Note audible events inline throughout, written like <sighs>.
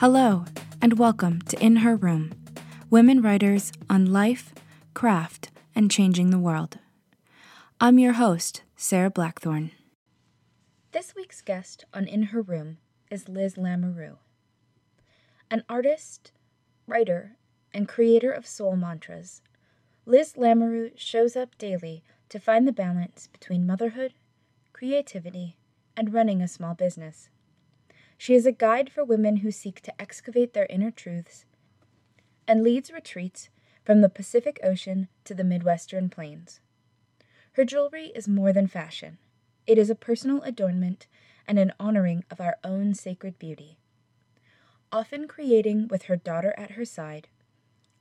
Hello, and welcome to In Her Room Women Writers on Life, Craft, and Changing the World. I'm your host, Sarah Blackthorne. This week's guest on In Her Room is Liz Lamoreux. An artist, writer, and creator of soul mantras, Liz Lamoreux shows up daily to find the balance between motherhood, creativity, and running a small business. She is a guide for women who seek to excavate their inner truths and leads retreats from the Pacific Ocean to the Midwestern plains. Her jewelry is more than fashion, it is a personal adornment and an honoring of our own sacred beauty. Often creating with her daughter at her side,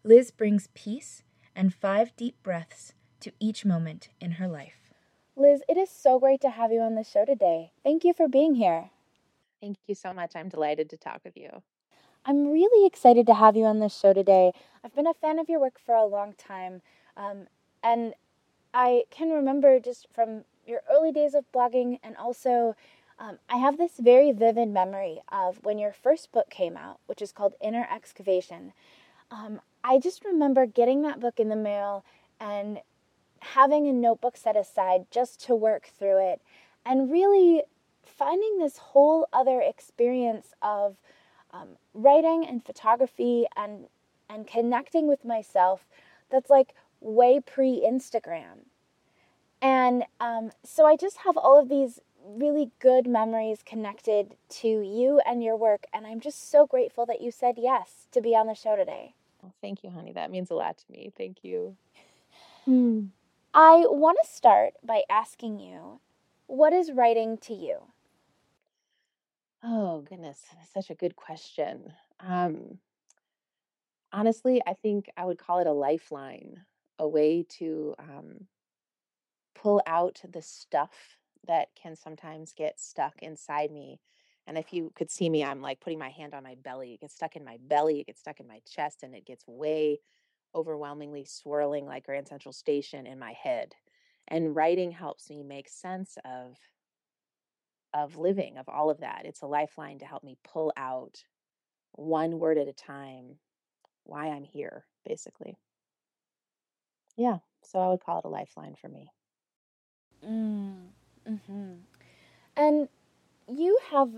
Liz brings peace and five deep breaths to each moment in her life. Liz, it is so great to have you on the show today. Thank you for being here. Thank you so much. I'm delighted to talk with you. I'm really excited to have you on this show today. I've been a fan of your work for a long time, um, and I can remember just from your early days of blogging, and also um, I have this very vivid memory of when your first book came out, which is called Inner Excavation. Um, I just remember getting that book in the mail and having a notebook set aside just to work through it and really finding this whole other experience of um, writing and photography and and connecting with myself that's like way pre Instagram. And um, so I just have all of these really good memories connected to you and your work. And I'm just so grateful that you said yes to be on the show today. Well, thank you, honey. That means a lot to me. Thank you. Hmm. I want to start by asking you what is writing to you? Oh, goodness. Such a good question. Um, honestly, I think I would call it a lifeline, a way to um, pull out the stuff that can sometimes get stuck inside me. And if you could see me, I'm like putting my hand on my belly. It gets stuck in my belly, it gets stuck in my chest, and it gets way overwhelmingly swirling like Grand Central Station in my head. And writing helps me make sense of of living, of all of that. It's a lifeline to help me pull out one word at a time why I'm here, basically. Yeah, so I would call it a lifeline for me. Mm, hmm And you have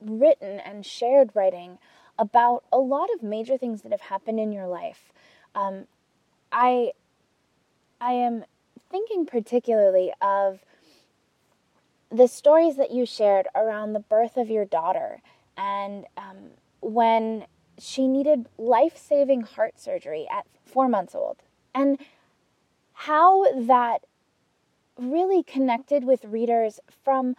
written and shared writing about a lot of major things that have happened in your life. Um, I, I am thinking particularly of the stories that you shared around the birth of your daughter and um, when she needed life saving heart surgery at four months old, and how that really connected with readers from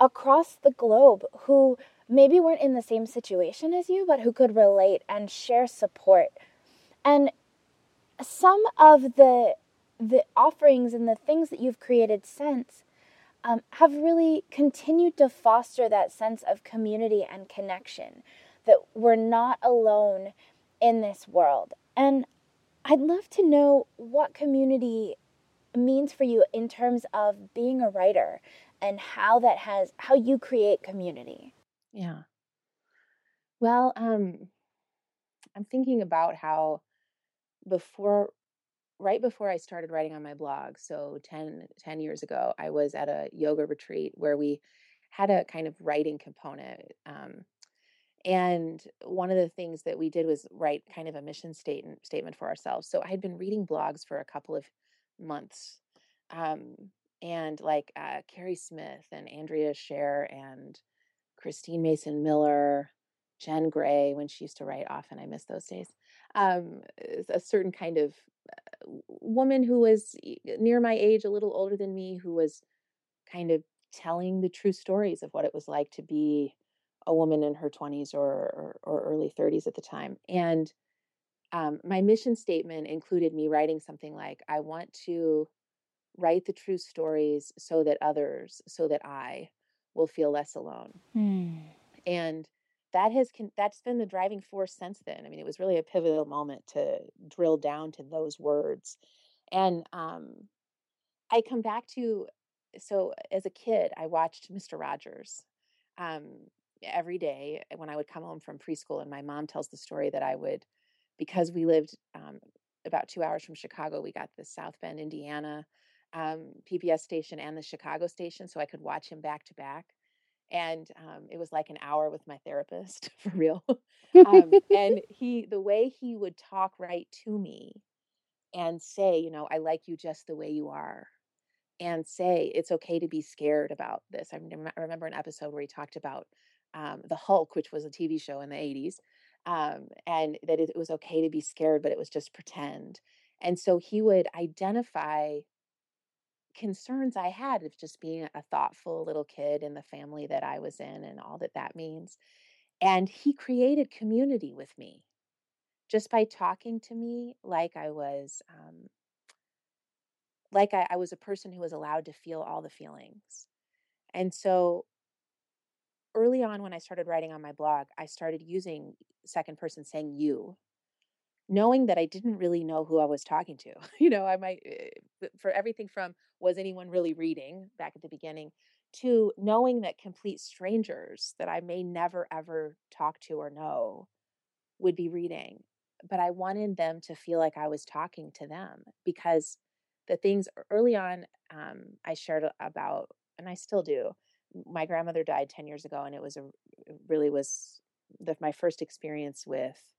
across the globe who maybe weren't in the same situation as you, but who could relate and share support. And some of the the offerings and the things that you've created since um, have really continued to foster that sense of community and connection that we're not alone in this world. And I'd love to know what community means for you in terms of being a writer and how that has how you create community. Yeah. Well, um I'm thinking about how before right before I started writing on my blog, so 10, 10 years ago, I was at a yoga retreat where we had a kind of writing component. Um, and one of the things that we did was write kind of a mission statement statement for ourselves. So I had been reading blogs for a couple of months, um, and like uh, Keri Smith and Andrea Scher and Christine Mason Miller, Jen Gray when she used to write often. I miss those days. Um, a certain kind of woman who was near my age, a little older than me, who was kind of telling the true stories of what it was like to be a woman in her 20s or, or, or early 30s at the time. And um, my mission statement included me writing something like, I want to write the true stories so that others, so that I will feel less alone. Mm. And that has that's been the driving force since then. I mean, it was really a pivotal moment to drill down to those words, and um, I come back to so as a kid, I watched Mister Rogers. Um, every day when I would come home from preschool, and my mom tells the story that I would, because we lived um, about two hours from Chicago, we got the South Bend, Indiana um, PBS station and the Chicago station, so I could watch him back to back. And um, it was like an hour with my therapist <laughs> for real. um, and <laughs> he, the way he would talk right to me and say, you know, I like you just the way you are and say it's okay to be scared about this. I remember an episode where he talked about um, the Hulk, which was a TV show in the 80s, um, and that it was okay to be scared, but it was just pretend. And so he would identify concerns I had of just being a thoughtful little kid in the family that I was in and all that that means. And he created community with me just by talking to me like I was um, like I, I was a person who was allowed to feel all the feelings. And so early on when I started writing on my blog, I started using second person saying you, knowing that I didn't really know who I was talking to. <laughs> you know, I might, eh, for everything from was anyone really reading back at the beginning to knowing that complete strangers that I may never ever talk to or know would be reading. But I wanted them to feel like I was talking to them because the things early on um, I shared about, and I still do. My grandmother died 10 years ago, and it was a really was the, my first experience with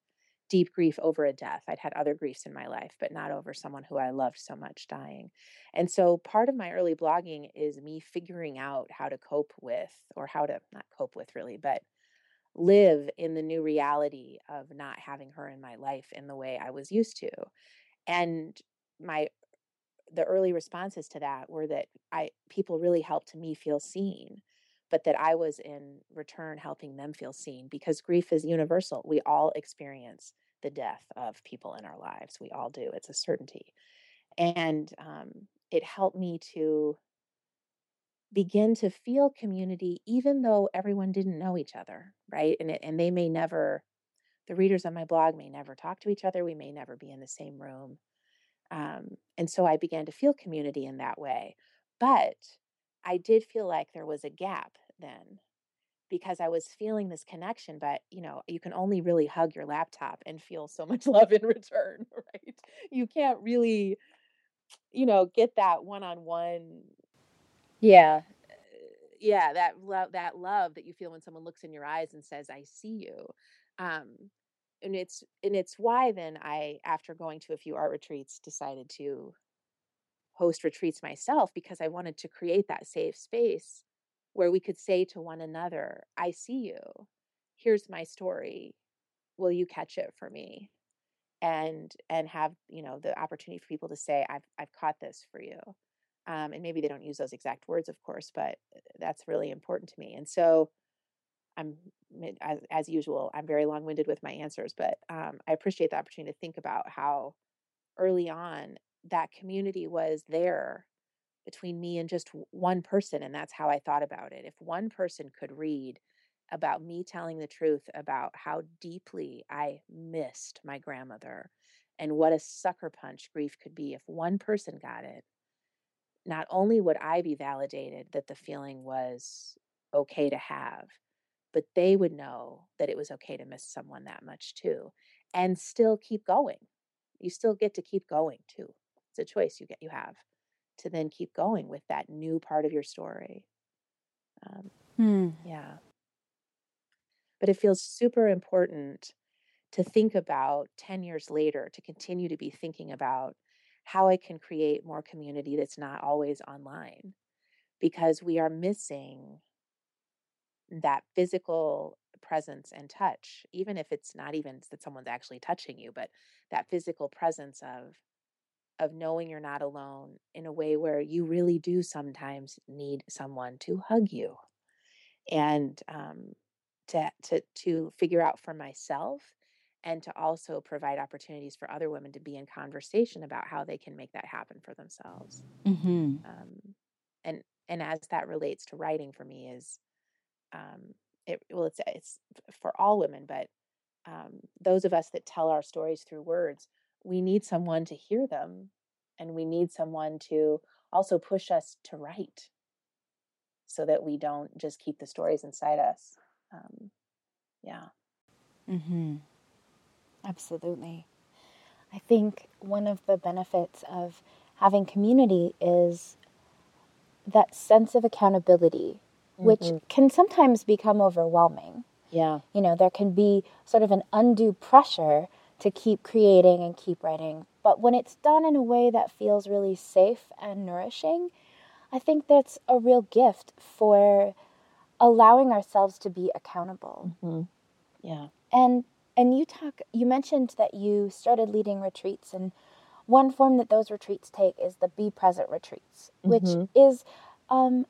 deep grief over a death. I'd had other griefs in my life, but not over someone who I loved so much dying. And so part of my early blogging is me figuring out how to cope with, or how to not cope with really, but live in the new reality of not having her in my life in the way I was used to. And my the early responses to that were that I people really helped me feel seen, but that I was in return helping them feel seen because grief is universal. We all experience the death of people in our lives. We all do. It's a certainty, and um, it helped me to begin to feel community, even though everyone didn't know each other, right? And it, and they may never. The readers on my blog may never talk to each other. We may never be in the same room um, and so I began to feel community in that way. But I did feel like there was a gap then because I was feeling this connection, but you know, you can only really hug your laptop and feel so much <laughs> love in return, <laughs> right? You can't really, you know, get that one on one. Yeah. Yeah, that love that love that you feel when someone looks in your eyes and says, I see you. Um, and it's and it's why then I after going to a few art retreats decided to host retreats myself because I wanted to create that safe space where we could say to one another, I see you. Here's my story. Will you catch it for me? And and have, you know, the opportunity for people to say, I've I've caught this for you. Um, and maybe they don't use those exact words, of course, but uh, that's really important to me. And so I'm as, as usual, I'm very long winded with my answers, but um, I appreciate the opportunity to think about how early on that community was there between me and just one person. And that's how I thought about it. If one person could read about me telling the truth about how deeply I missed my grandmother and what a sucker punch grief could be, if one person got it, not only would I be validated that the feeling was okay to have, but they would know that it was okay to miss someone that much too and still keep going you still get to keep going too it's a choice you get you have to then keep going with that new part of your story um, hmm. yeah but it feels super important to think about 10 years later to continue to be thinking about how i can create more community that's not always online because we are missing that physical presence and touch, even if it's not even that someone's actually touching you, but that physical presence of of knowing you're not alone in a way where you really do sometimes need someone to hug you and um, to to to figure out for myself and to also provide opportunities for other women to be in conversation about how they can make that happen for themselves mm-hmm. um, and and as that relates to writing for me is um, it well it's it's for all women but um, those of us that tell our stories through words we need someone to hear them and we need someone to also push us to write so that we don't just keep the stories inside us Um, yeah. Mm-hmm. Absolutely. I think one of the benefits of having community is that sense of accountability, which mm-hmm. can sometimes become overwhelming. Yeah. You know, there can be sort of an undue pressure to keep creating and keep writing. But when it's done in a way that feels really safe and nourishing, I think that's a real gift for allowing ourselves to be accountable. Mm-hmm. Yeah. And and you talk you mentioned that you started leading retreats and one form that those retreats take is the be present retreats, which mm-hmm. is um,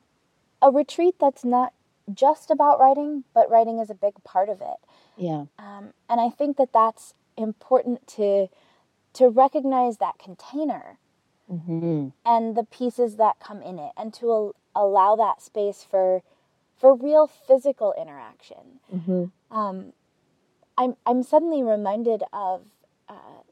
a retreat that's not just about writing, but writing is a big part of it. Yeah. Um, and I think that that's important to to recognize that container mm-hmm. and the pieces that come in it, and to al- allow that space for for real physical interaction. Mm-hmm. Um, I'm I'm suddenly reminded of uh,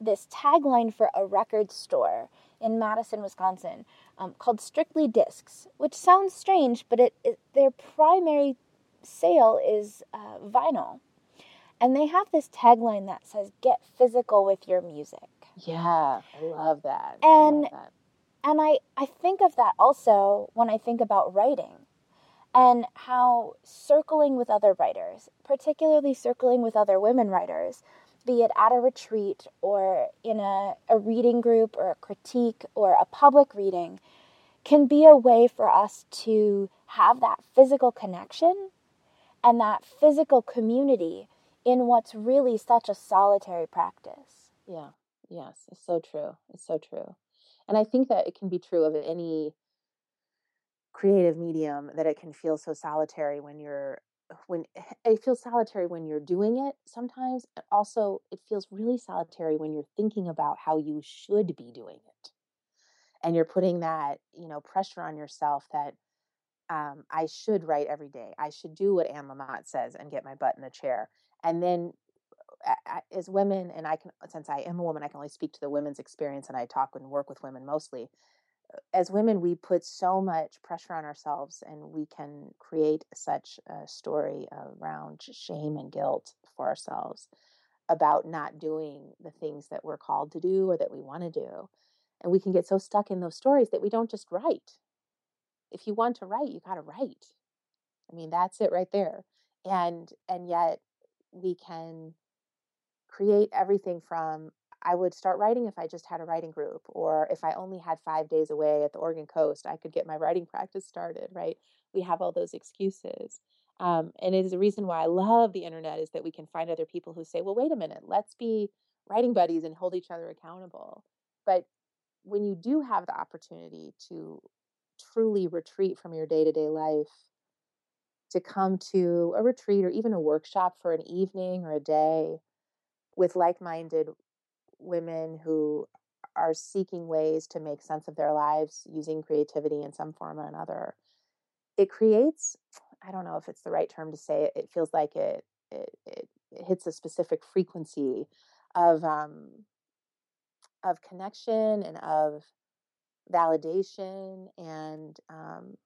this tagline for a record store in Madison, Wisconsin, um, called Strictly Discs, which sounds strange, but it, it their primary sale is uh, vinyl, and they have this tagline that says "Get physical with your music." Yeah, I love that. And I love that. and I I think of that also when I think about writing and how circling with other writers, particularly circling with other women writers, be it at a retreat or in a, a reading group or a critique or a public reading, can be a way for us to have that physical connection and that physical community in what's really such a solitary practice. Yeah, yes, it's so true. It's so true. And I think that it can be true of any creative medium that it can feel so solitary when you're when <laughs> it feels solitary when you're doing it sometimes also it feels really solitary when you're thinking about how you should be doing it and you're putting that you know pressure on yourself that um, i should write every day i should do what anne lamott says and get my butt in the chair and then as women and i can since i am a woman i can only speak to the women's experience and i talk and work with women mostly uh, as women, we put so much pressure on ourselves and we can create such a story around shame and guilt for ourselves about not doing the things that we're called to do or that we want to do. And we can get so stuck in those stories that we don't just write. If you want to write, you got to write. I mean, that's it right there. And and yet we can create everything from I would start writing if I just had a writing group, or if I only had five days away at the Oregon coast, I could get my writing <laughs> practice started, right? We have all those excuses. Um, and it is a reason why I love the internet is that we can find other people who say, well, wait a minute, let's be writing buddies and hold each other accountable. But when you do have the opportunity to truly retreat from your day to day life, to come to a retreat or even a workshop for an evening or a day with like minded women who are seeking ways to make sense of their lives using creativity in some form or another. It creates i don't know if it's the right term to say it it feels like it it, it, it hits a specific frequency of um of connection and of validation and um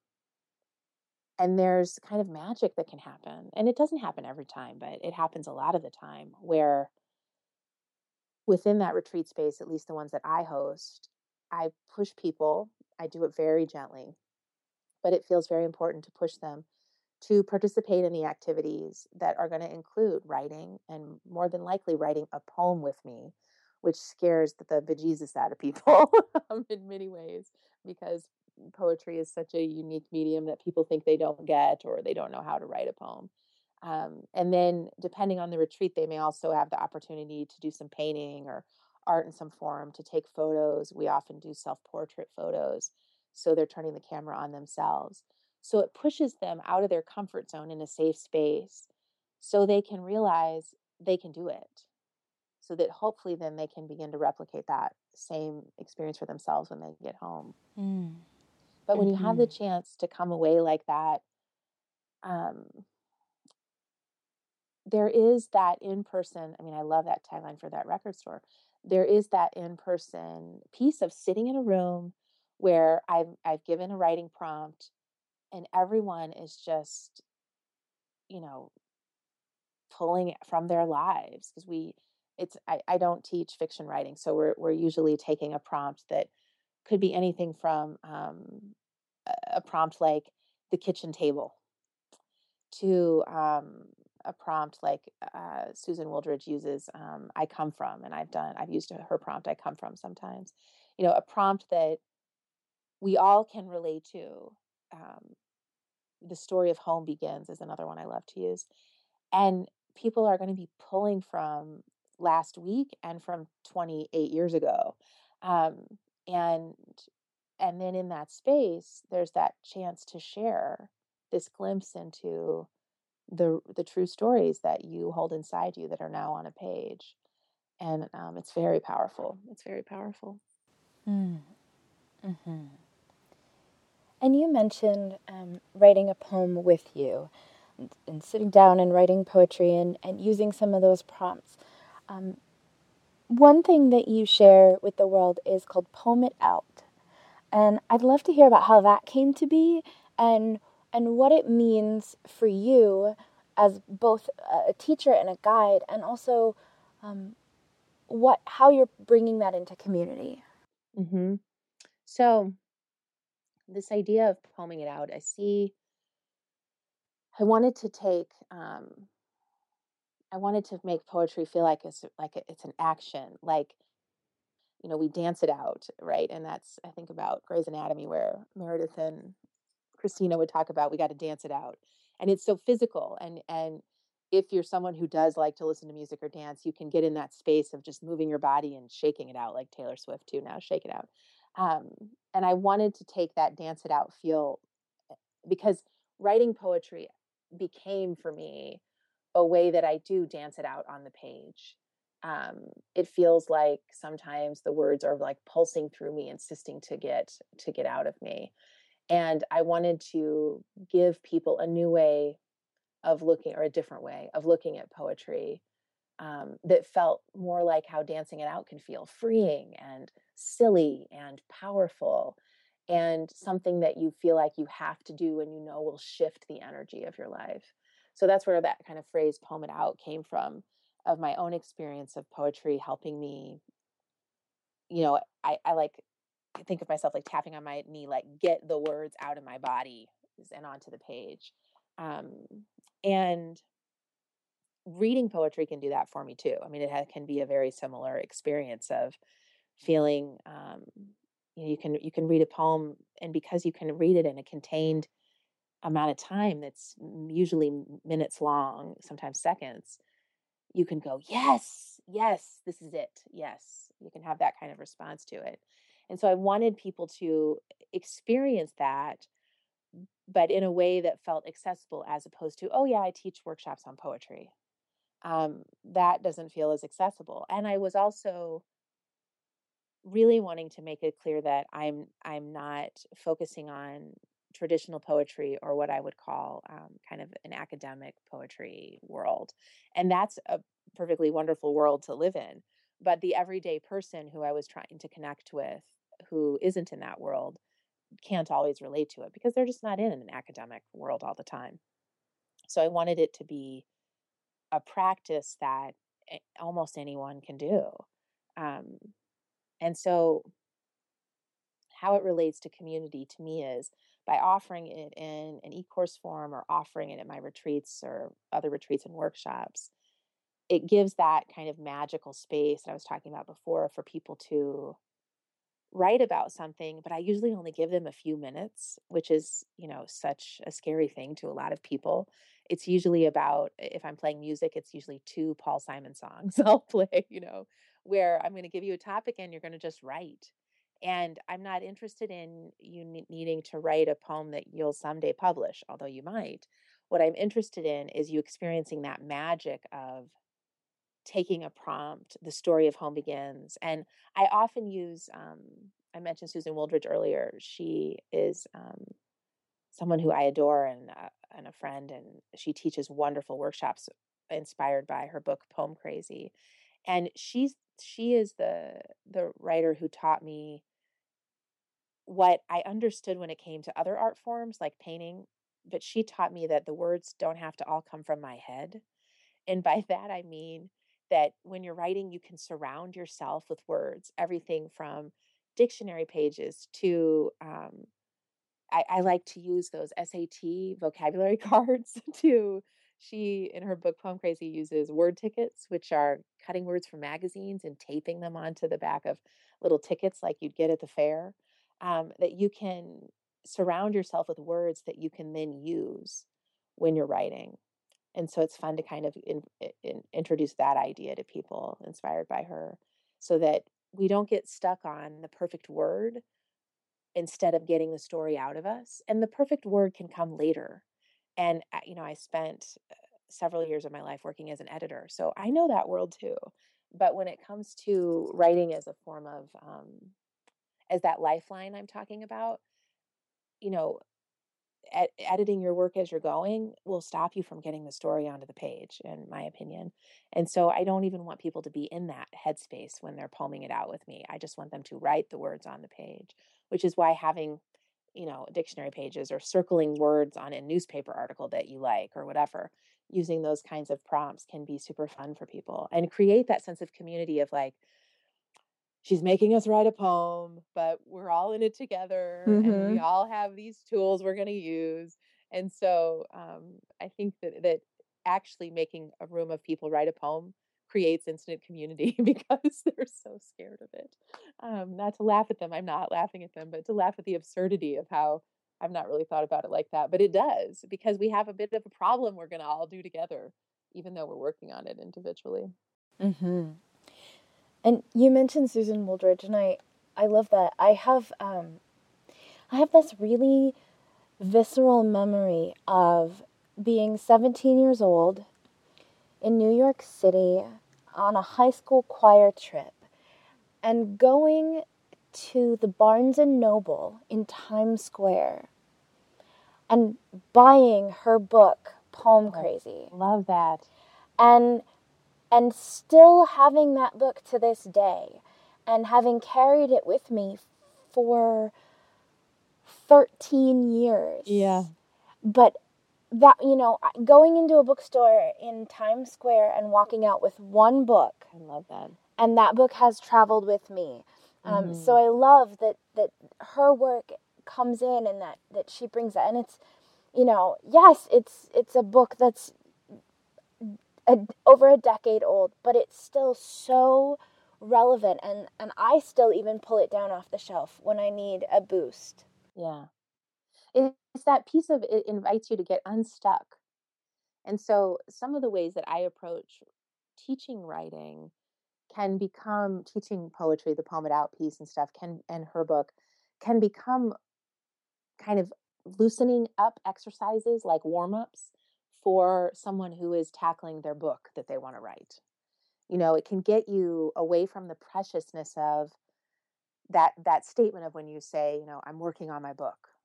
and there's kind of magic that can happen and it doesn't happen every time but it happens a lot of the time where within that retreat space, at least the ones that I host, I push people. I do it very gently, but it feels very important to push them to participate in the activities that are going to include writing and more than likely writing a poem with me, which scares the, bejesus out of people <laughs> in many ways because poetry is such a unique medium that people think they don't get or they don't know how to write a poem. Um, and then, depending on the retreat, they may also have the opportunity to do some painting or art in some form, to take photos. We often do self portrait photos. So they're turning the camera on themselves. So it pushes them out of their comfort zone in a safe space so they can realize they can do it. So that hopefully then they can begin to replicate that same experience for themselves when they get home. Mm. But when mm-hmm. you have the mm-hmm. chance to come away like that, um, there is that in person. I mean, I love that tagline for that record store. There is that in person piece of sitting in a room where I've I've given a writing prompt and everyone is just you know, pulling from their lives because we it's I, I don't teach fiction writing so we're we're usually taking a prompt that could be anything from um, a prompt like the kitchen table to um, a prompt like uh, Susan Wooldridge uses um, I come from and I've done I've used her prompt I come from sometimes. You know a prompt that we all can relate to um, the story of home begins is another one I love to use and people are going to be pulling from last week and from 28 years ago um, and and then in that space there's that chance to share this glimpse into the the true stories that you hold inside you that are now on a page and um, it's very powerful it's very powerful mm. mm-hmm. and you mentioned um, writing a poem with you and, and, sitting down and writing poetry and, and using some of those prompts um, one thing that you share with the world is called poem it out and I'd love to hear about how that came to be and and what it means for you as both a teacher and a guide, and also um, what how you're bringing that into community. Mm-hmm. So, this idea of poeming it out, I see. I wanted to take. Um, I wanted to make poetry feel like it's like it's an action, like you know, we dance it out, right? And that's I think about Grey's Anatomy where Meredith and Cristina would talk about we got to dance it out. And it's so physical and and if you're someone who does like to listen to music or dance, you can get in that space of just moving your body and shaking it out, like Taylor Swift too now, shake it out. Um, and I wanted to take that dance it out feel eh, because writing poetry became for me a way that I do dance it out on the page. Um, it feels like sometimes the words are like pulsing through me insisting to get to get out of me. And i wanted to give people a new way of looking or a different way of looking at poetry um, that felt more like how dancing it out can feel freeing and silly and powerful and something that you feel like you have to do and you know will shift the energy of your life so that's where that kind of phrase poem it out came from of my own experience of poetry helping me you know i i like think of myself like tapping on my knee like get the words out of my body and onto the page um and reading poetry can do that for me too. I mean it ha- can be a very similar experience of feeling um you know you can you can read a poem and because you can read it in a contained amount of time that's usually minutes long sometimes seconds you can go, yes, yes, this is it. Yes, you can have that kind of response to it. And so I wanted people to experience that, but in a way that felt accessible as opposed to, oh, yeah, I teach workshops on poetry. Um, that doesn't feel as accessible. And I was also really wanting to make it clear that I'm I'm not focusing on traditional poetry or what I would call um, kind of an academic poetry world. And that's a perfectly wonderful world to live in. But the everyday person who I was trying to connect with, who isn't in that world, can't always relate to it because they're just not in an academic world all the time. So I wanted it to be a practice that almost anyone can do. Um, and so, how it relates to community to me is by offering it in an e-course form or offering it at my retreats or other retreats and workshops it gives that kind of magical space that i was talking about before for people to write about something but i usually only give them a few minutes which is you know such a scary thing to a lot of people. It's usually about if i'm playing music it's usually two paul simon songs <laughs> i'll play you know where i'm going to give you a topic and you're going to just write and I'm not interested in you needing to write a poem that you'll someday publish, although you might. What I'm interested in is you experiencing that magic of taking a prompt, the story of home begins. And I often use, um, I mentioned Susan Wooldridge earlier. She is um, someone who I adore and, uh, and a friend, and she teaches wonderful workshops inspired by her book, Poem Crazy. And she's she is the the writer who taught me what I understood when it came to other art forms like painting but she taught me that the words don't have to all come from my head. And by <laughs> that, I mean that when you're writing, you can surround yourself with words, everything from dictionary pages to, um, I, I like to use those SAT vocabulary <laughs> cards to she in her book poem crazy uses word tickets which are cutting words from magazines and taping them onto the back of little tickets like you'd get at the fair um, that you can surround yourself with words that you can then use when you're writing. And so it's fun to kind of in, in, introduce that idea to people inspired by her so that we don't get stuck on the perfect word instead of getting the story out of us. And the perfect word can come later and uh, you know i spent uh, several years of my life working as an editor so i know that world too but when it comes to writing as a form of um, as that lifeline i'm talking about you know ed- editing your work as you're going will stop you from getting the story onto the page in my opinion and so i don't even want people to be in that headspace when they're poeming it out with me i just want them to write the words on the page which is why having you know dictionary pages or circling words on a newspaper article that you like or whatever using those kinds of prompts can be super fun for people and create that sense of community of like she's making us write a poem, but we're all in it together mm-hmm. and we mm-hmm. all have these tools we're going to use. And so um, I think that, that actually making a room of people write a poem creates instant community <laughs> because they're so scared of it. Um, not to laugh at them, I'm not laughing at them, but to laugh at the absurdity of how I've not really thought about it like that. But it does because we have a bit of a problem we're going to all do together, even though we're working on it individually. Mm-hmm. And you mentioned Susan Wooldridge, and I, I love that. I have, um, I have this really visceral memory of being 17 years old in New York City on a high school choir trip and going to the Barnes and Noble in Times Square and buying her book Poem Crazy. Love that. And and still having that book to this day and having carried it with me for 13 years. Yeah. But that, you know, going into a bookstore in Times Square and walking out with one book. I love that. And that book has traveled with me. Um, mm-hmm. So I love that, that her work comes in and that, that she brings that. And it's, you know, yes, it's, it's a book that's a, over a decade old, but it's still so relevant and and I still even pull it down off the shelf when I need a boost. Yeah. It's that piece of it invites you to get unstuck. And so some of the ways that I approach teaching writing can become teaching poetry, the poem it out piece and stuff can and her book can become kind of loosening up exercises like warm-ups for someone who is tackling their book that they want to write. You know, it can get you away from the preciousness of that that statement of when you say, you know, I'm working on my book.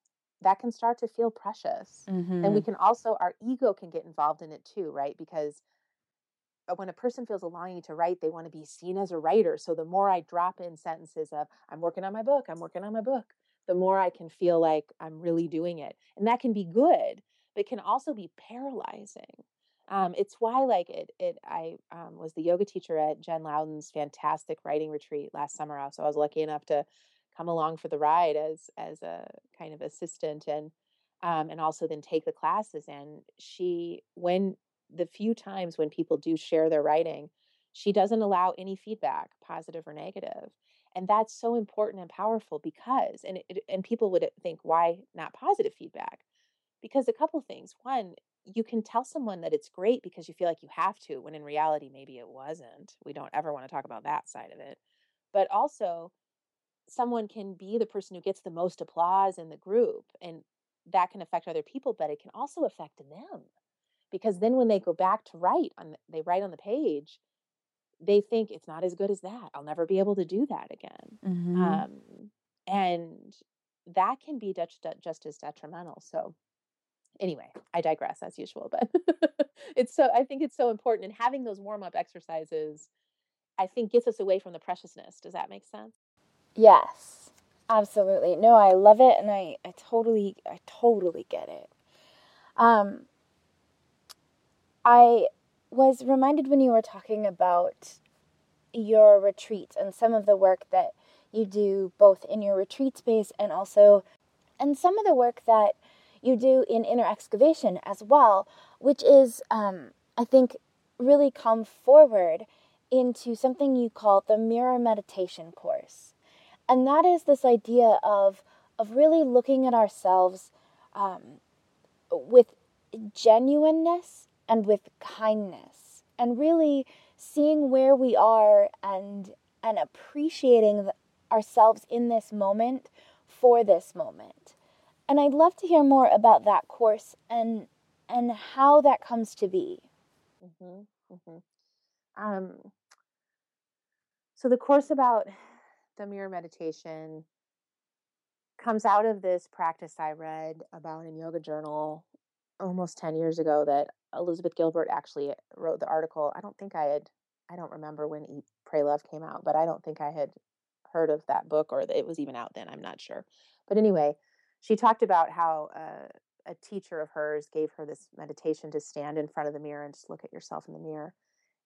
That can start to feel precious. Mm-hmm. And we mm-hmm. can also our ego can get involved in it too, right? Because uh, when a person feels a longing to write, they want to be seen as a writer. So the more I drop in sentences of I'm working on my book, I'm working on my book, the more I can feel like I'm really doing it. And that can be good but can also be paralyzing. Um, it's why, like it, it. I um, was the yoga teacher at Jen Louden's fantastic writing retreat last summer. So I was lucky enough to come along for the ride as as a kind of assistant and um, and also then take the classes. And she, when the few times when people do share their writing, she doesn't allow any feedback, positive or negative. And that's so important and powerful because, and it, and people would think, why not positive feedback? because a couple things. One, you can tell someone that it's great because you feel like you have to, when in reality, maybe it wasn't. We don't ever want to talk about that side of it. But also, someone can be the person who gets the most applause in the group, and that can affect other people, but it can also affect them because then when they go back to write on, the, they write on the page, they think it's not as good as that. I'll never be able to do that again. Mm-hmm. Um, and that can be just, just as detrimental. So anyway, I digress as usual, but <laughs> it's so I think it's so important and having those warm-up exercises I think gets us away from the preciousness. Does that make sense? Yes. Absolutely. No, I love it and I I totally I totally get it. Um, I was reminded when you were talking about your retreat and some of the work that you do both in your retreat space and also and some of the work that you do in inner excavation as well, which is, um, I think, really come forward into something you call the mirror meditation course. And that is this idea of, of really looking at ourselves um, with genuineness and with kindness and really seeing where we are and and appreciating ourselves in this moment for this moment. And I'd love to hear more about that course and and how that comes to be. Mm-hmm, mm-hmm. Um, so the course about the mirror meditation comes out of this practice I read about in Yoga Journal almost 10 years ago that Elizabeth Gilbert actually wrote the article. I don't think I had, I don't remember when Eat, Pray, Love came out, but I don't think I had heard of that book or that it was even out then. I'm not sure. But anyway, she talked about how uh, a teacher of hers gave her this meditation to stand in front of the mirror and just look at yourself in the mirror.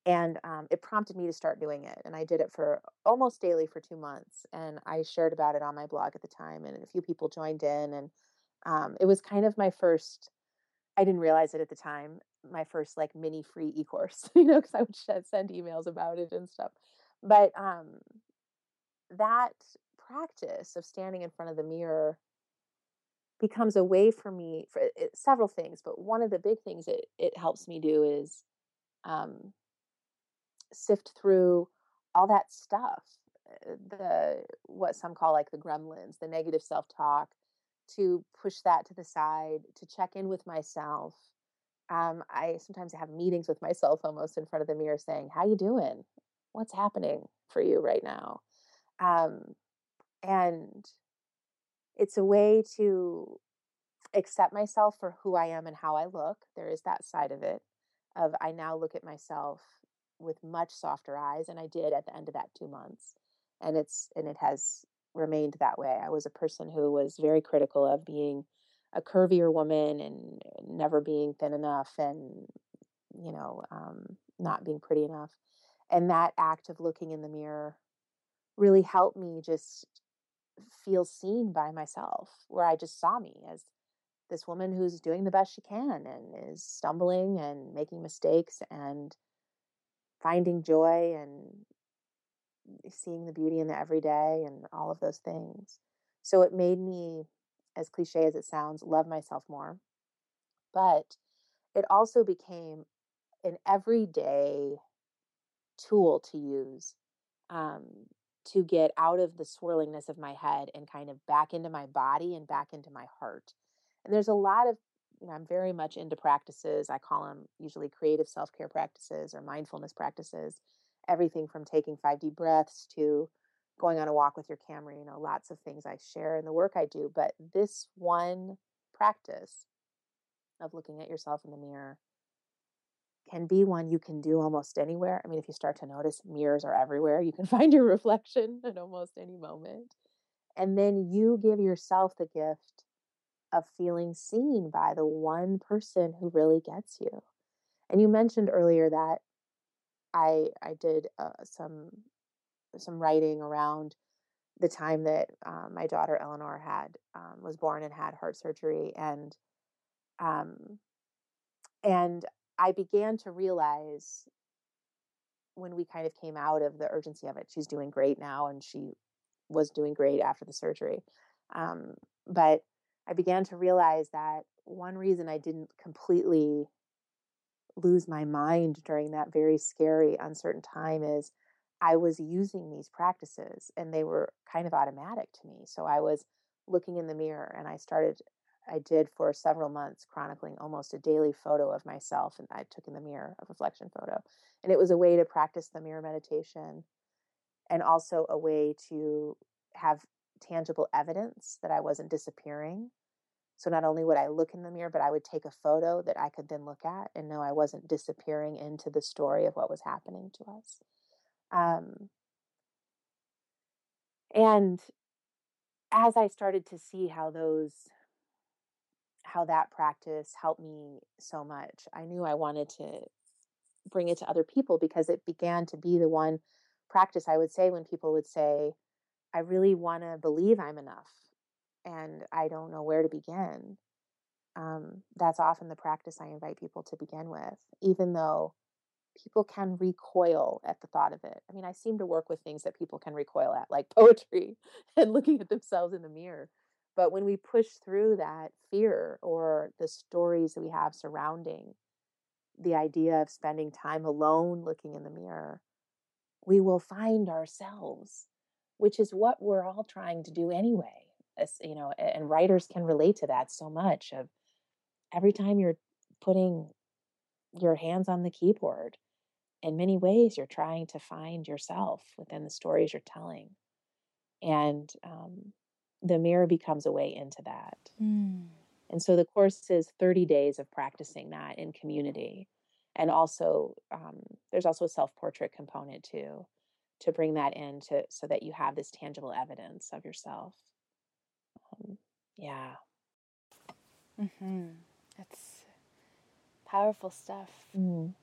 And um, it prompted me to start doing it. And I did it for almost daily for two months. And I shared about it on my blog at the time. And a few people joined in. And um, it was kind of my first, I didn't realize it at the time, my first like mini free e course, <laughs> you know, because I would send emails about it and stuff. But um, that practice of standing in front of the mirror becomes a way for me for it, several things but one of the big things it, it helps me do is um, sift through all that stuff uh, the what some call like the gremlins the negative self-talk to push that to the side to check in with myself. Um, i sometimes have meetings with myself almost in front of the mirror saying how you doing? What's happening for you right now? Um, and it's a way to accept myself for who I am and how I look. There is that side of it of I now look at myself with much softer eyes and I did at the end of that 2 months. And it's and it has remained that way. I was a person who was very critical of being a curvier woman and never being thin enough and you know um, not being pretty enough and that act of looking in the mirror really helped me just feel seen by myself where i just saw me as this woman who's doing the best she can and is stumbling and making mistakes and finding joy and seeing the beauty in the everyday and all of those things. So it made me, as cliche as it sounds, love myself more. But it also became an everyday tool to use um, to get out of the swirlingness of my head and kind of back into my body and back into my heart. And there's a lot of, you know, I'm very much into practices. I call them usually creative self care practices or mindfulness practices, everything from taking five deep breaths to going on a walk with your camera, you know, lots of things I share in the work I do. But this one practice of looking at yourself in the mirror can be one you can do almost anywhere. I mean, if you start to notice mirrors are everywhere, you can <laughs> find your reflection at almost any moment. And then you give yourself the gift of feeling seen by the one person who really gets you. And you mentioned earlier that I I did uh, some some writing around the time that um, my daughter Eleanor had um, was born and had heart surgery, and um, and I began to realize when we kind of came out of the urgency of it. She's doing great now, and she was doing great after the surgery. Um, but I began to realize that one reason I didn't completely lose my mind during that very scary, uncertain time is I was using these practices and they were kind of automatic to me. So I was looking in the mirror and I started, I did for several months chronicling almost a daily photo of myself and I took in the mirror, a reflection photo. And it was a way to practice the mirror meditation and also a way to have tangible evidence that I wasn't disappearing. So not only would I look in the mirror, but I would take a photo that I could then look at and know I wasn't disappearing into the story of what was happening to us. Um, and as I started to see how those how that practice helped me so much. I knew I wanted to bring it to other people because it began to be the one practice I would say when people would say, I really want to believe I'm enough and I don't know where to begin. Um, that's often the practice I invite people to begin with, even though people can recoil at the thought of it. I mean, I seem to work with things that people can recoil at, like <laughs> poetry and looking at themselves in the mirror. But when we push through that fear or the stories that we have surrounding the idea of spending time alone looking in the mirror, we will find ourselves, which is what we're all trying to do anyway. As, you know, and writers can relate to that so much of every time you're putting your hands on the keyboard, in many ways, you're trying to find yourself within the stories you're telling. And um, the mirror becomes a way into that. Mm. And so the course is 30 days of practicing that in community. And also, um, there's also a self portrait component too, to bring that in to, so that you have this tangible evidence of yourself. Um, yeah. Mm-hmm. That's powerful stuff. Mm.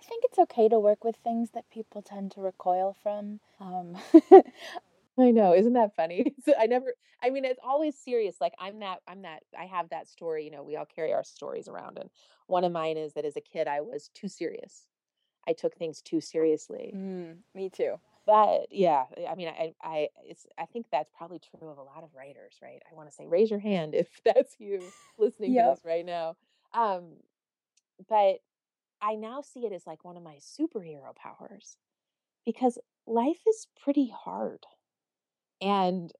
I think it's okay to work with things that people tend to recoil from. Um, <laughs> I know, isn't that funny? <laughs> So I never I mean it's always serious. Like I'm that I'm that I have that story, you know, we all carry our stories around and one of mine is that as a kid I was too serious. I took things too seriously. Mm, me too. But yeah, I mean I I it's I think that's probably true of a lot of writers, right? I want to say raise your hand if <laughs> that's you listening yep. to this right now. Um but I now see it as like one of my superhero powers because life is pretty hard and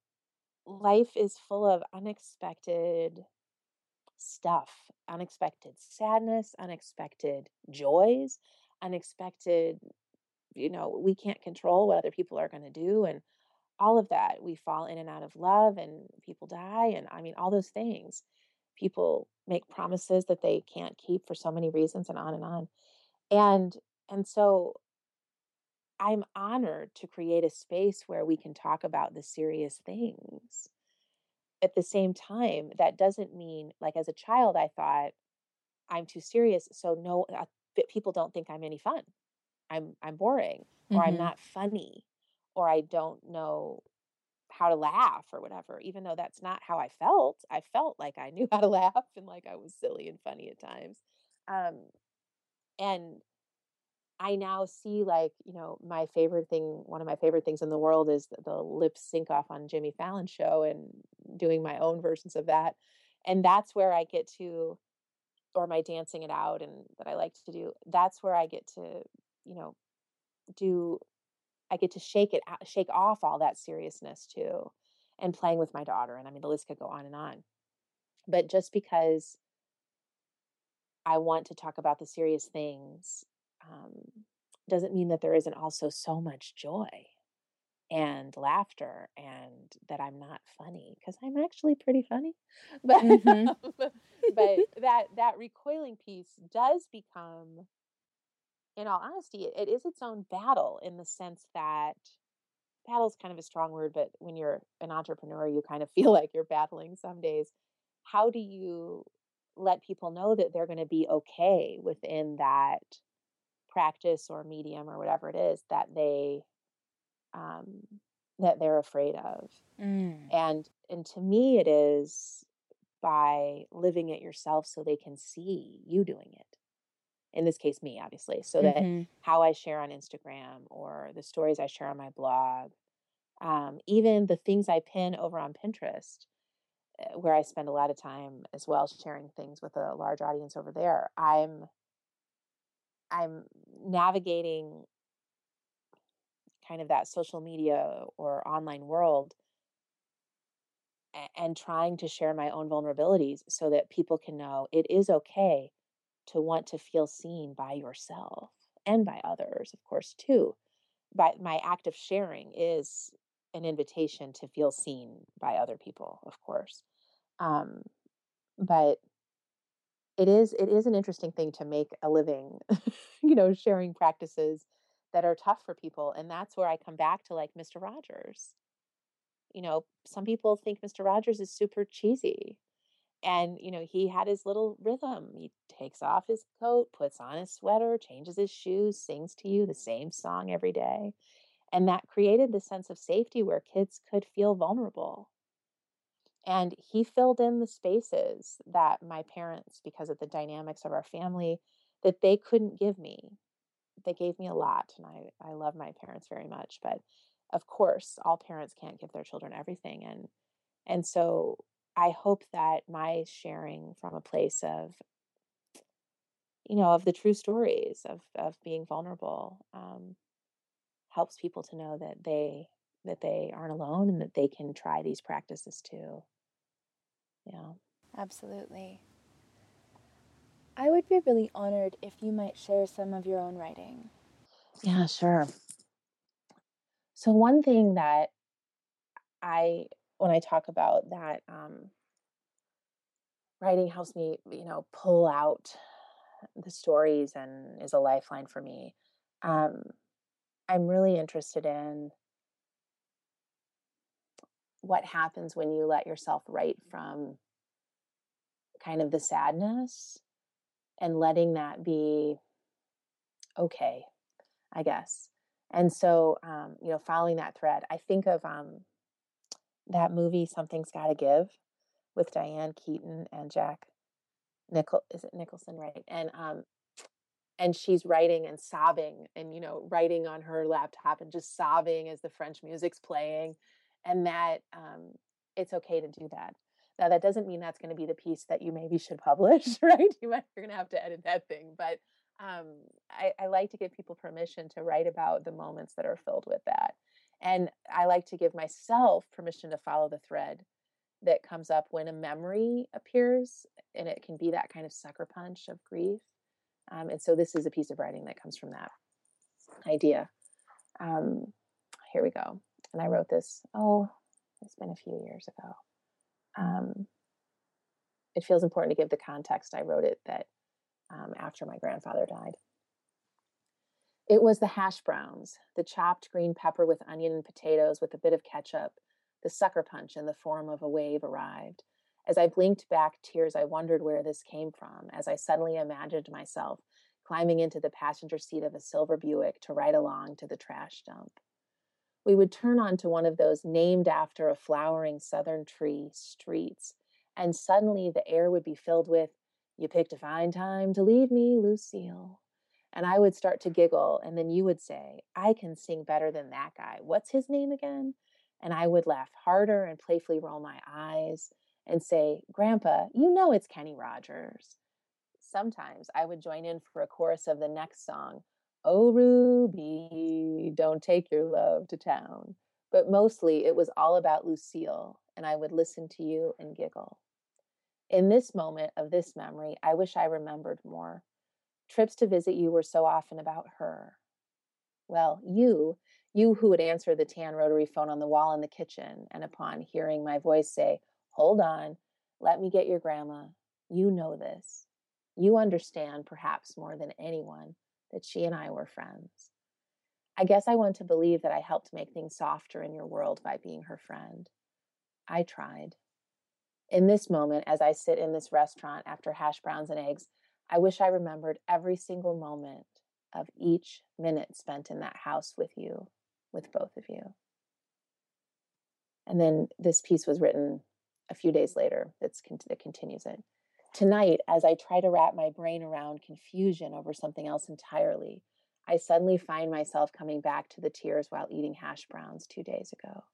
life is full of unexpected stuff, unexpected sadness, unexpected joys, unexpected, you know, we can't control what other people are going to do. And all of that, we fall in and out of love and people die. And I mean, all those things. People make promises that they can't keep for so many reasons and on and on. And, and so I'm honored to create a space where we can talk about the serious things. At the same time, that doesn't mean, like, as a child, I thought I'm too serious, so no, uh, uh, people don't think I'm any fun. I'm I'm boring, or mm-hmm. I'm not funny, or I don't know how to laugh or whatever. Even though that's not how I felt, I felt like I knew <laughs> how to laugh and like I was silly and funny at times. Um, and I now see like, you know, my favorite thing, one of my favorite things in the world is the, the lip sync off on Jimmy Fallon show and doing my own versions of that. And that's where I get to, or my dancing it out and that I like to do, that's where I get to, you know, do, I get to shake it, shake off all that seriousness too and playing with my daughter. And I mean, the list could go on and on. But just because I want to talk about the serious things um, doesn't mean that there isn't also so much joy and laughter and that I'm not funny because I'm actually pretty funny. <laughs> But mm-hmm. but that that recoiling piece does become in all honesty it, it is its own battle in the sense that battle is kind of a strong word but when you're an entrepreneur you kind of <laughs> feel like you're battling some days. How do you let people know that they're going to be okay within that practice or medium or whatever it is that they um, that they're afraid of mm. and and to me it is by living it yourself so they can see you doing it in this case me obviously so that mm-hmm. how i share on instagram or the stories i share on my blog um, even the things i pin over on pinterest eh, where i spend a lot of time as well sharing things with a large audience over there i'm I'm navigating kind of that social media or online world and trying to share my own vulnerabilities so that people can know it is okay to want to feel seen by yourself and by others, of course, too. But my act of sharing is an invitation to feel seen by other people, of course. Um, but it is it is an interesting thing to make a living <laughs> you know sharing practices that are tough for people and that's where i come back to like mr rogers. You know some people think mr rogers is super cheesy and you know he had his little rhythm. He takes off his coat puts on his sweater changes his shoes sings to you the same song every day and that created the sense of safety where kids could feel vulnerable. And he filled in the spaces that my parents because of the dynamics of our family that they couldn't give me they gave me a lot and i i love my parents very much but of course all parents can't give their children everything and and so I hope that my sharing from a place of, you know, of the true stories of of being vulnerable um, helps people to know that they that they aren't alone and that they can try these practices too. Yeah, absolutely. I would be really honored if you might share some of your own writing. Yeah, sure. So one thing that I when I talk about that um, writing helps me, you know, pull out the stories and is a lifeline for me. Um, I'm really interested in what happens when you let yourself write from kind of the sadness and letting that be okay, I guess. And so, um, you know, following that thread, I think of um, that movie Something's Gotta Give with Diane Keaton and Jack Nichol is it Nicholson, right? And um and she's writing and sobbing and you know writing on her laptop and just sobbing as the french music's playing and that um, it's okay to do that now that doesn't mean that's going to be the piece that you maybe should publish <laughs> right you might you're going to have to edit that thing but um, I, I like to give people permission to write about the moments that are filled with that and I like to give myself permission to follow the thread that comes up when a memory appears, and it can be that kind of sucker punch of grief. Um, and so this is a piece of writing that comes from that idea. Um, here we go. And I wrote this, oh, it's been a few years ago. Um, it feels important to give the context. I wrote it that um, after my grandfather died. It was the hash browns, the chopped green pepper with onion and potatoes with a bit of ketchup, the sucker punch in the form of a wave arrived. As I blinked back tears, I wondered where this came from, as I suddenly imagined myself climbing into the passenger seat of a silver Buick to ride along to the trash dump. We would turn onto one of those named after a flowering southern tree streets, and suddenly the air would be filled with, You picked a fine time to leave me, Lucille. And I would start to giggle, and then you would say, I can sing better than that guy. What's his name again? And I would laugh harder and playfully roll my eyes and say, Grandpa, you know it's Kenny Rogers. Sometimes I would join in for a chorus of the next song, Oh, Ruby, don't take your love to town. But mostly it was all about Lucille, and I would listen to you and giggle. In this moment of this memory, I wish I remembered more. Trips to visit you were so often about her. Well, you, you who would answer the tan rotary phone on the wall in the kitchen, and upon hearing my voice say, Hold on, let me get your grandma, you know this. You understand, perhaps more than anyone, that she and I were friends. I guess I want to believe that I helped make things softer in your world by being her friend. I tried. In this moment, as I sit in this restaurant after hash browns and eggs, I wish I remembered every single moment of each minute spent in that house with you, with both of you. And then this piece was written a few days later that's, that continues it. Tonight, as I try to wrap my brain around confusion over something else entirely, I suddenly find myself coming back to the tears while eating hash browns two days ago.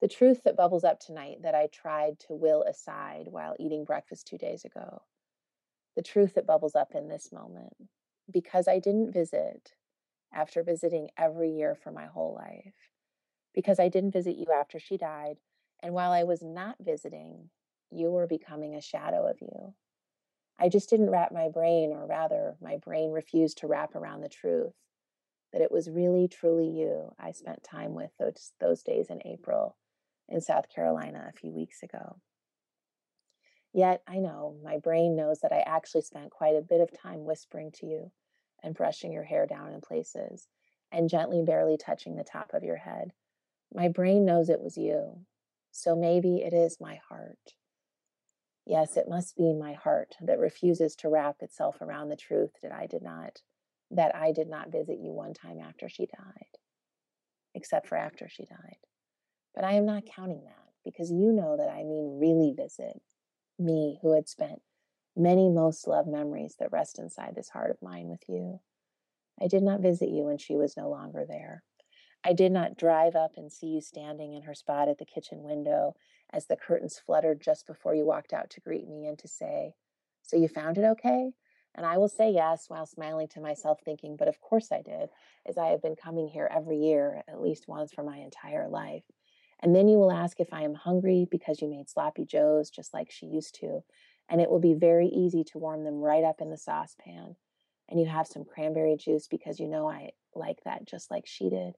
The truth that bubbles up tonight that I tried to will aside while eating breakfast two days ago. The truth that bubbles up in this moment because I didn't visit after visiting every year for my whole life, because I didn't visit you after she died, and while I was not visiting, you were becoming a shadow of you. I just didn't wrap my brain, or rather, my brain refused to wrap around the truth that it was really, truly you I spent time with those, those days in April in South Carolina a few weeks ago. Yet I know my brain knows that I actually spent quite a bit of time whispering to you and brushing your hair down in places and gently, barely touching the top of your head. My brain knows it was you, so maybe it is my heart. Yes, it must be my heart that refuses to wrap itself around the truth that I did not that I did not visit you one time after she died. Except for after she died. But I am not counting that because you know that I mean really visit me who had spent many most loved memories that rest inside this heart of mine with you. I did not visit you when she was no longer there. I did not drive up and see you standing in her spot at the kitchen window as the curtains fluttered just before you walked out to greet me and to say, So you found it okay? And I will say yes while smiling to myself, thinking, But of course I did, as I have been coming here every year, at least once for my entire life. And then you will ask if I am hungry because you made sloppy joes just like she used to. And it will be very easy to warm them right up in the saucepan. And you have some cranberry juice because you know I like that just like she did.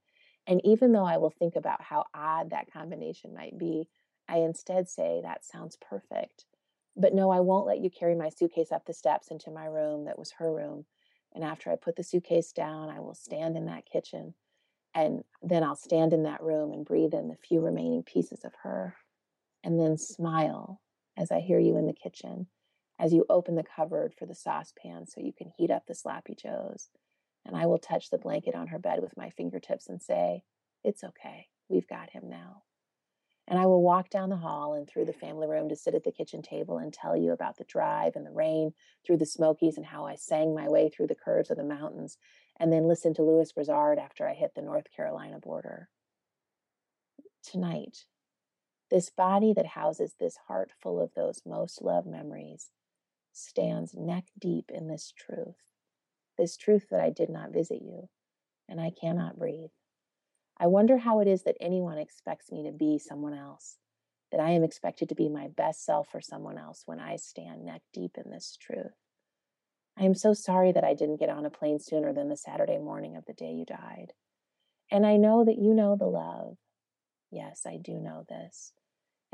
And even though I will think about how odd that combination might be, I instead say, That sounds perfect. But no, I won't let you carry my suitcase up the steps into my room that was her room. And after I put the suitcase down, I will stand in that kitchen and then I'll stand in that room and breathe in the few remaining pieces of her, and then smile as I hear you in the kitchen, as you open the cupboard for the saucepan so you can heat up the sloppy joes. And I will touch the blanket on her bed with my fingertips and say, It's okay. We've got him now. And I will walk down the hall and through the family room to sit at the kitchen table and tell you about the drive and the rain through the Smokies and how I sang my way through the curves of the mountains and then listen to Lewis Grizzard after I hit the North Carolina border. Tonight, this body that houses this heart full of those most loved memories stands neck deep in this truth, this truth that I did not visit you and I cannot breathe. I wonder how it is that anyone expects me to be someone else, that I am expected to be my best self for someone else when I stand neck deep in this truth. I am so sorry that I didn't get on a plane sooner than the Saturday morning of the day you died. And I know that you know the love. Yes, I do know this.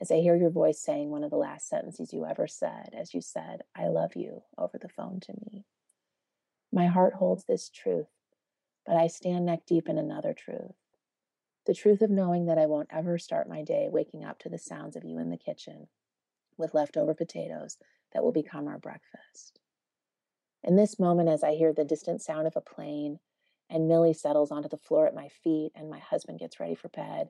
As I hear your voice saying one of the last sentences you ever said, as you said, I love you over the phone to me. My heart holds this truth, but I stand neck deep in another truth. The truth of knowing that I won't ever start my day waking up to the sounds of you in the kitchen with leftover potatoes that will become our breakfast. In this moment, as I hear the distant sound of a plane, and Millie settles onto the floor at my feet, and my husband gets ready for bed,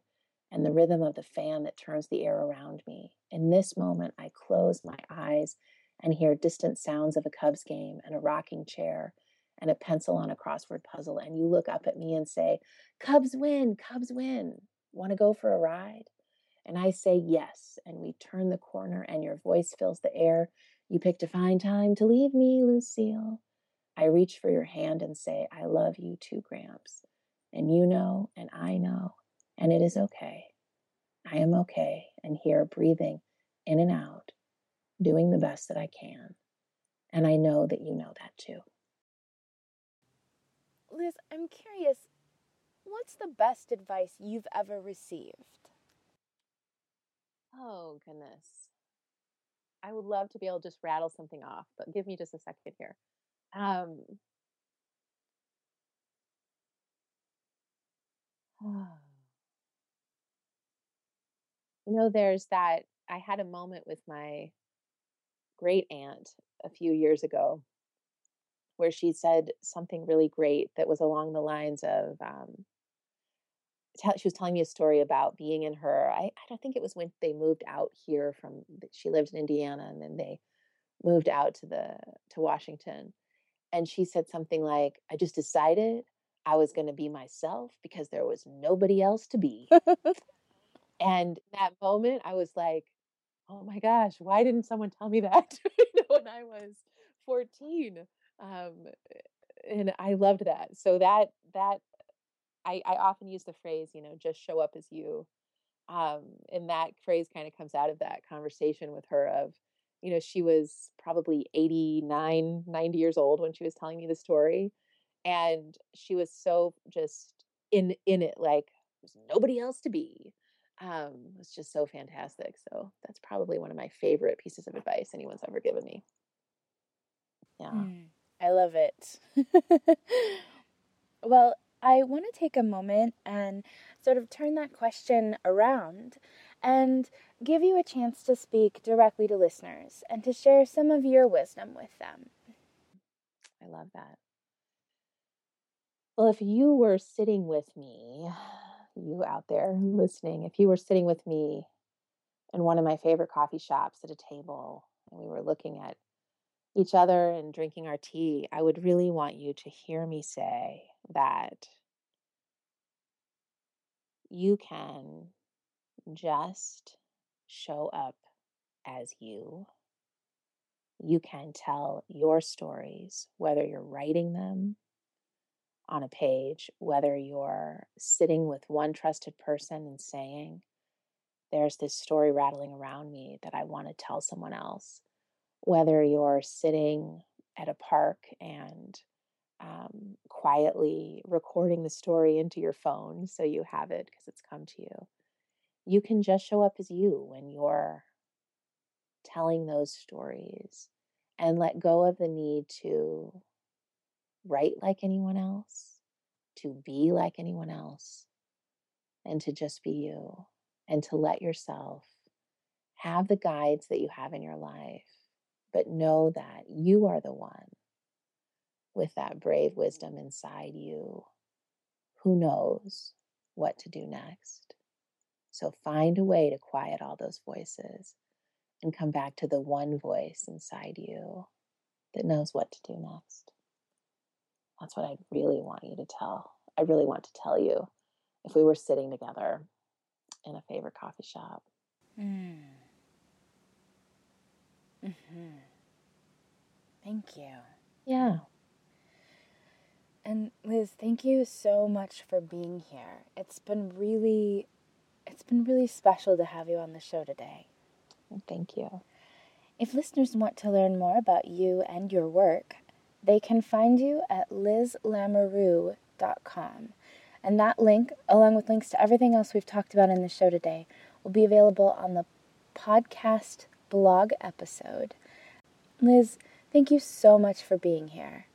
and the rhythm of the fan that turns the air around me. In this moment, I close my eyes and hear distant sounds of a Cubs game and a rocking chair and a pencil on a crossword puzzle. And you look up at me and say, Cubs win, Cubs win. Want to go for a ride? And I say yes. And we turn the corner, and your voice fills the air you picked a fine time to leave me, Lucille. I reach for your hand and say, I love you too, Gramps. And you know, and I know, and it is okay. I am okay, and here breathing in and out, doing the best that I can. And I know that you know that too. Liz, I'm curious, what's the best advice you've ever received? Oh, goodness. I would love to be able to just rattle something off, but give me just a second here. Um, <sighs> you know, there's that. I had a moment with my great aunt a few years ago where she said something really great that was along the lines of um, she was telling me a story about being in her I, I don't think it was when they moved out here from she lived in indiana and then they moved out to the to washington. And she said something like i just decided i was going to be myself because there was nobody else to be. <laughs> And that moment i was like oh my gosh why didn't someone tell me that? <laughs> When i was 14 um, and i loved that so that that I, I often use the phrase, you know, just show up as you. Um, and that phrase kind of comes out of that conversation with her of, you know, she was probably 89, 90 years old when she was telling me the story. And she was so just in in it, like there's nobody else to be. Um, it's just so fantastic. So that's probably one of my favorite pieces of advice anyone's ever given me. Yeah. Mm, I love it. <laughs> well, I want to take a moment and sort of turn that question around and give you a chance to speak directly to listeners and to share some of your wisdom with them. I love that. Well, if you were sitting with me, you out there listening, if you were sitting with me in one of my favorite coffee shops at a table and we were looking at each other and drinking our tea, I would really want you to hear me say that you can just show up as you. You can tell your stories, whether you're writing them on a page, whether you're sitting with one trusted person and saying, There's this story rattling around me that I want to tell someone else, whether you're sitting at a park and um, quietly recording the story into your phone so you have it because it's come to you. You can just show up as you when you're telling those stories and let go of the need to write like anyone else, to be like anyone else, and to just be you and to let yourself have the guides that you have in your life, but know that you are the one with that brave wisdom inside you who knows what to do next. So find a way to quiet all those voices and come back to the one voice inside you that knows what to do next. That's what I really want you to tell. I really want to tell you if we were sitting together in a favorite coffee shop. Mm. Mm-hmm. Thank you. Yeah. And Liz, thank you so much for being here. It's been really it's been really special to have you on the show today. Thank you. If listeners want to learn more about you and your work, they can find you at lizlamoreux.com. And that link, along with links to everything else we've talked about in the show today, will be available on the podcast blog episode. Liz, thank you so much for being here.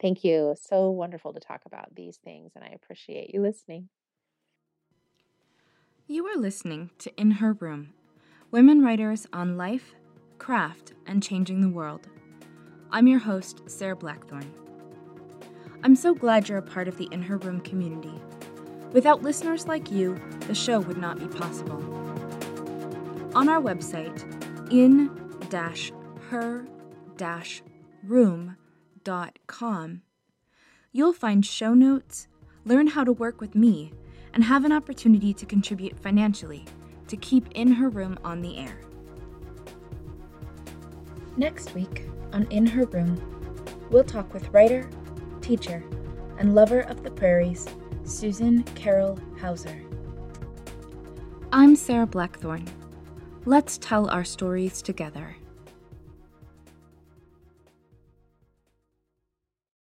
Thank you. So wonderful to talk about these things, and I appreciate you listening. You are listening to In Her Room Women Writers on Life, Craft, and Changing the World. I'm your host, Sarah Blackthorne. I'm so glad you're a part of the In Her Room community. Without listeners like you, the show would not be possible. On our website, in her room.com, you'll find show notes, learn how to work with me, and have an opportunity to contribute financially to keep In Her Room on the air. Next week, on In Her Room, we'll talk with writer, teacher, and lover of the prairies, Susan Carol Hauser. I'm Sarah Blackthorne. Let's tell our stories together.